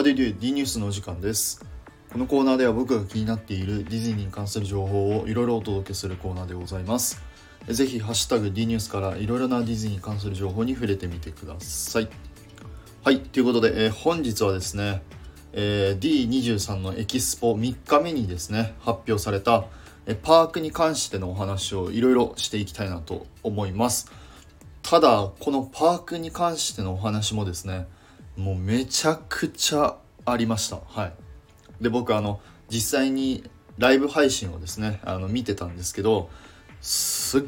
How do you do? D ニュースのお時間です。このコーナーでは僕が気になっているディズニーに関する情報をいろいろお届けするコーナーでございます。ぜひ、ハッシュタグ D ニュースからいろいろなディズニーに関する情報に触れてみてください。はい、ということで、えー本日はですね、えー D23 のエキスポ3日目にですね、発表された、パークに関してのお話をいろいろしていきたいなと思います。ただこのパークに関してのお話もですねもうめちゃくちゃありました。はい。で僕あの実際にライブ配信をですねあの見てたんですけどすっ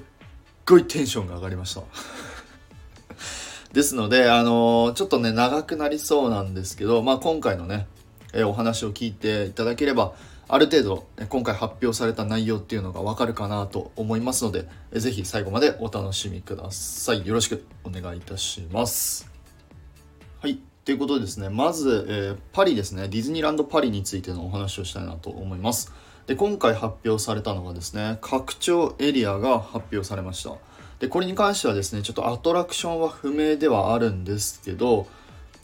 ごいテンションが上がりました。ですのであのちょっとね長くなりそうなんですけどまあ今回のねえお話を聞いていただければある程度今回発表された内容っていうのがわかるかなと思いますのでえーぜひ最後までお楽しみください。よろしくお願いいたします。はい。ということでですね。まず、えーパリですね。ディズニーランドパリについてのお話をしたいなと思います。で今回発表されたのがですね拡張エリアが発表されました。でこれに関してはですねちょっとアトラクションは不明ではあるんですけど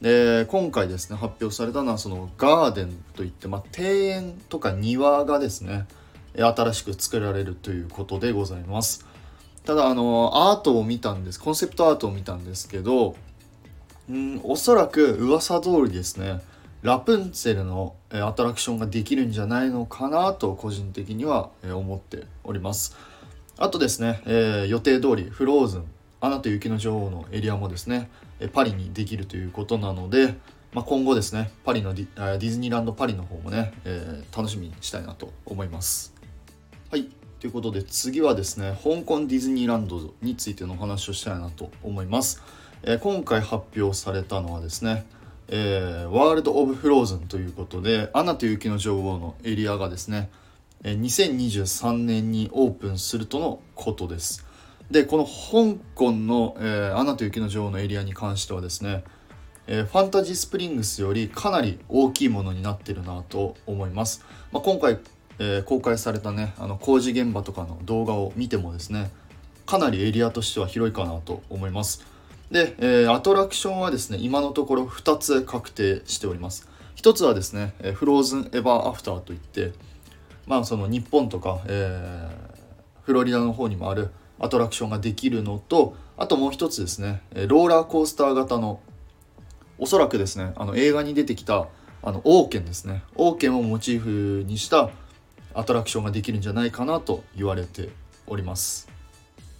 で今回ですね発表されたのはそのガーデンといって、まあ、庭園とか庭がですね新しく作られるということでございます。ただあのアートを見たんです。コンセプトアートを見たんですけどうんおそらく噂通りですね。ラプンツェルのアトラクションができるんじゃないのかなと個人的には思っております。あとですね、えー予定通りフローズンアナと雪の女王のエリアもですねパリにできるということなので、まあ、今後ですねパリのディディズニーランドパリの方もね、えー楽しみにしたいなと思います。はい。ということで次はですね香港ディズニーランドについてのお話をしたいなと思います、えー今回発表されたのはですねえーワールド・オブ・フローズンということで「アナと雪の女王」のエリアがですねえー2023年にオープンするとのことです。でこの香港の、えーアナと雪の女王」のエリアに関してはですね、えーファンタジースプリングスよりかなり大きいものになってるなと思います、まあ、今回、えー公開されたねあの工事現場とかの動画を見てもですねかなりエリアとしては広いかなと思います。で、えーアトラクションはですね今のところ2つ確定しております。1つはですね、えーフローズンエバーアフターといってまあその日本とか、えーフロリダの方にもあるアトラクションができるのとあともう一つですねローラーコースター型のおそらくですねあの映画に出てきたあの王権ですね。王権をモチーフにしたアトラクションができるんじゃないかなと言われております。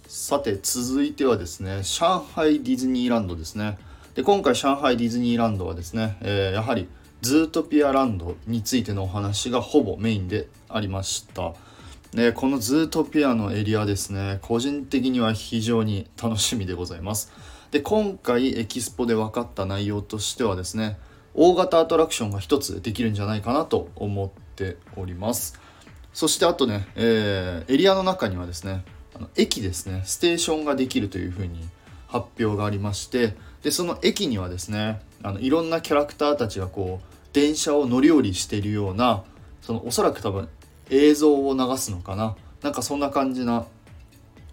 さて続いてはですね上海ディズニーランドですね。で今回上海ディズニーランドはですね、えーやはりズートピアランドについてのお話がほぼメインでありました。でこのズートピアのエリアですね個人的には非常に楽しみでございます。で今回エキスポで分かった内容としてはですね大型アトラクションが一つできるんじゃないかなと思っております。そしてあとね、えーエリアの中にはですねの駅ですね。ステーションができるというふうに発表がありましてでその駅にはですねあのいろんなキャラクターたちがこう電車を乗り降りしているようなそのおそらく多分映像を流すのかな。なんかそんな感じな、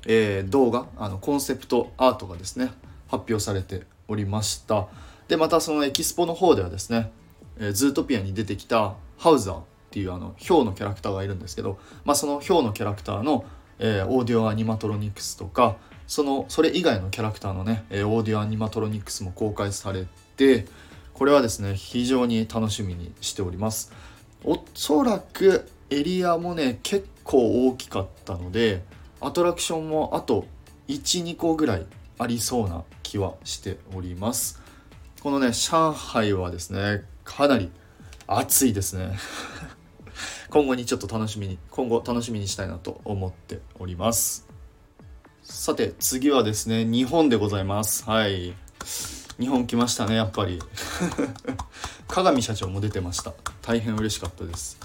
えー動画あのコンセプトアートがですね発表されておりました。でまたそのエキスポの方ではですね、えーズートピアに出てきたハウザーっていうあのヒョウのキャラクターがいるんですけど、まあ、そのヒョウのキャラクターの、えーオーディオアニマトロニクスとかそのそれ以外のキャラクターのね、えーオーディオアニマトロニクスも公開されてこれはですね非常に楽しみにしております。おそらくエリアもね結構大きかったのでアトラクションもあと12個ぐらいありそうな気はしております。このね上海はですねかなり暑いですね。今後にちょっと楽しみに今後楽しみにしたいなと思っております。さて次はですね日本でございます。はい。日本来ましたねやっぱり。鏡社長も出てました。大変嬉しかったです。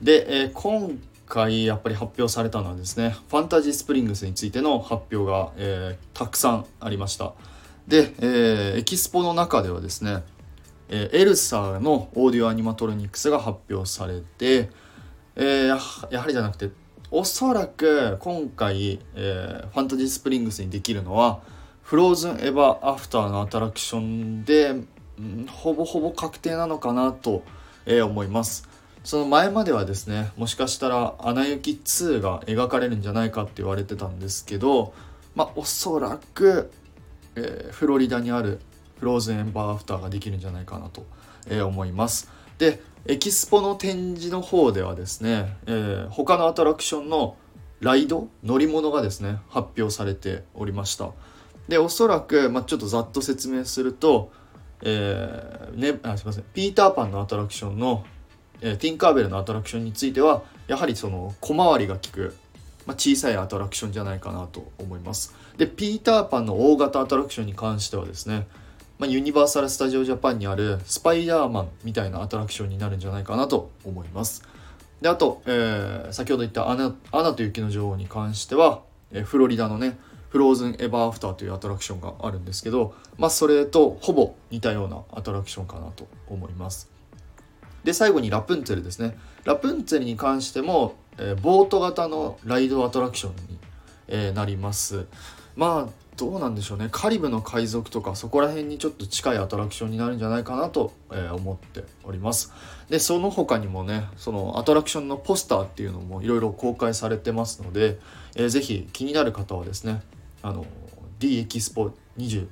で、えー今回やっぱり発表されたのはですねファンタジースプリングスについての発表が、えーたくさんありました。で、えーエキスポの中ではですね、えーエルサのオーディオアニマトロニクスが発表されて、えーやはりじゃなくておそらく今回、えーファンタジースプリングスにできるのはフローズンエヴァアフターのアトラクションで、ほぼほぼ確定なのかなと、え、思います。その前まではですねもしかしたら「アナ雪2」が描かれるんじゃないかって言われてたんですけどまあおそらく、え、フロリダにあるフローズンエンバーアフターができるんじゃないかなと、え、思います。でエキスポの展示の方ではですね、えー、他のアトラクションのライド乗り物がですね発表されておりました。でおそらく、まあ、ちょっとざっと説明すると、えーね、あすいません。ピーターパンのアトラクションの、えー、ティンカーベルのアトラクションについてはやはりその小回りが利く、まあ、小さいアトラクションじゃないかなと思います。でピーターパンの大型アトラクションに関してはですねまあ、ユニバーサル・スタジオ・ジャパンにあるスパイダーマンみたいなアトラクションになるんじゃないかなと思います。であと、えー、先ほど言ったアナ「アナと雪の女王」に関しては、えー、フロリダのねフローズン・エバー・アフターというアトラクションがあるんですけど、まあ、それとほぼ似たようなアトラクションかなと思います。で最後にラプンツェルですね。ラプンツェルに関しても、えー、ボート型のライドアトラクションに、えー、なります。まあどうなんでしょうね。カリブの海賊とかそこら辺にちょっと近いアトラクションになるんじゃないかなと、え思っております。でその他にもねそのアトラクションのポスターっていうのもいろいろ公開されてますので、えー、ぜひ気になる方はですねあの D エキスポ20ん？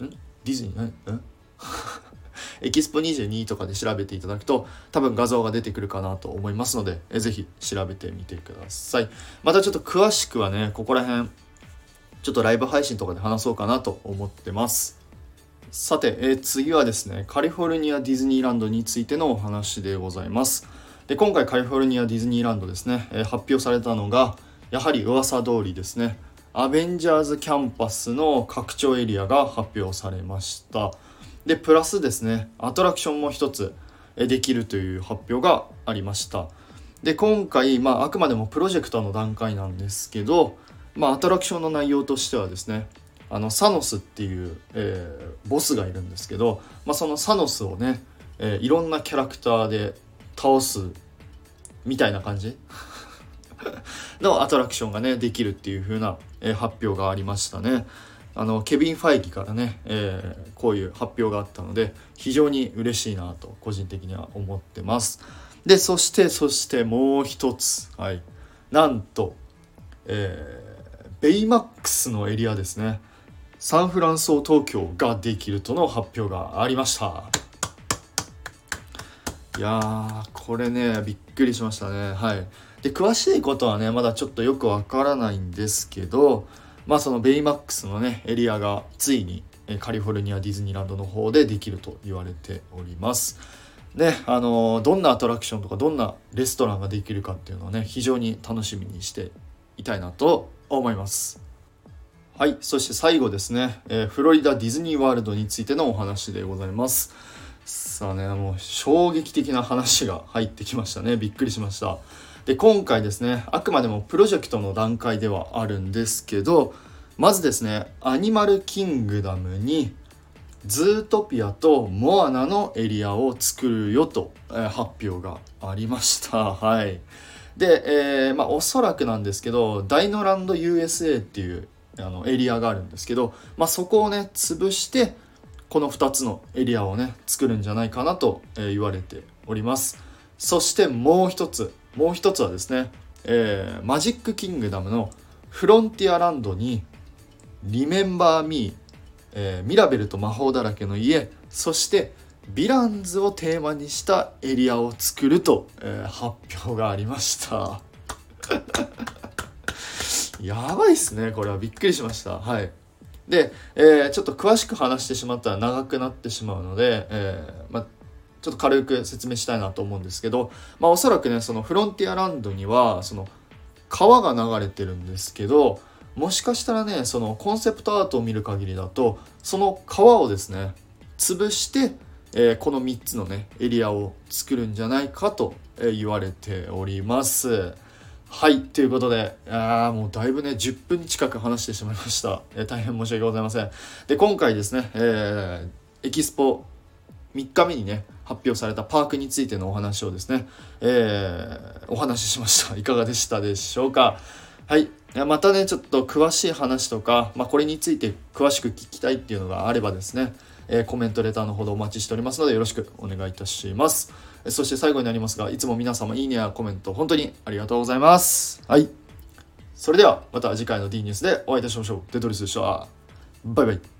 ディズニー？ん エキスポ22とかで調べていただくと多分画像が出てくるかなと思いますので、えー、ぜひ調べてみてください。またちょっと詳しくはねここら辺ちょっとライブ配信とかで話そうかなと思ってます。さて、え、次はですね、カリフォルニアディズニーランドについてのお話でございます。で、今回カリフォルニアディズニーランドですね、え、発表されたのが、やはり噂通りですね、アベンジャーズキャンパスの拡張エリアが発表されました。で、プラスですね、アトラクションも一つできるという発表がありました。で、今回、まあ、あくまでもプロジェクトの段階なんですけど、まあ、アトラクションの内容としてはですねあのサノスっていう、えー、ボスがいるんですけど、まあ、そのサノスをね、えー、いろんなキャラクターで倒すみたいな感じ のアトラクションがねできるっていう風な、えー、発表がありましたね。あのケビン・ファイギからね、えー、こういう発表があったので非常に嬉しいなと個人的には思ってます。でそしてそしてもう一つはいなんと、えーベイマックスのエリアですね。サンフランソ東京ができるとの発表がありました。いやーこれねびっくりしましたね。はい。で詳しいことはねまだちょっとよくわからないんですけどまあそのベイマックスのねエリアがついにカリフォルニアディズニーランドの方でできると言われております。ねあのどんなアトラクションとかどんなレストランができるかっていうのはね非常に楽しみにしていたいなと思います。はい、そして最後ですね、えー、フロリダディズニーワールドについてのお話でございます。さあね、もう衝撃的な話が入ってきましたね。びっくりしました。で、今回ですね、あくまでもプロジェクトの段階ではあるんですけど、まずですね、アニマルキングダムにズートピアとモアナのエリアを作るよと、えー、発表がありました。はい。で、えー、まあ、おそらくなんですけどダイノランド USA っていうあのエリアがあるんですけど、まあ、そこをね潰してこの2つのエリアをね作るんじゃないかなと、え言われております。そしてもう一つもう一つはですね、えー、マジックキングダムのフロンティアランドにリメンバーミー、えー、ミラベルと魔法だらけの家そしてヴィランズをテーマにしたエリアを作ると、えー、発表がありました。やばいっすねこれは。びっくりしました。はい。で、えー、ちょっと詳しく話してしまったら長くなってしまうので、えー、まちょっと軽く説明したいなと思うんですけど、まあ、おそらくねそのフロンティアランドにはその川が流れてるんですけどもしかしたらねそのコンセプトアートを見る限りだとその川をですね潰してえー、この3つのねエリアを作るんじゃないかと、え言われております。はいということであもうだいぶね10分近く話してしまいました、えー、大変申し訳ございません。で今回ですね、えー、エキスポ3日目にね発表されたパークについてのお話をですね、えー、お話ししました。いかがでしたでしょうか？はい。またねちょっと詳しい話とか、まあ、これについて詳しく聞きたいっていうのがあればですねえー、コメントレターのほどお待ちしておりますのでよろしくお願いいたします。そして最後になりますがいつも皆様いいねやコメント本当にありがとうございます。はい。それではまた次回の D ニュースでお会いいたしましょう。デトリスでした？バイバイ。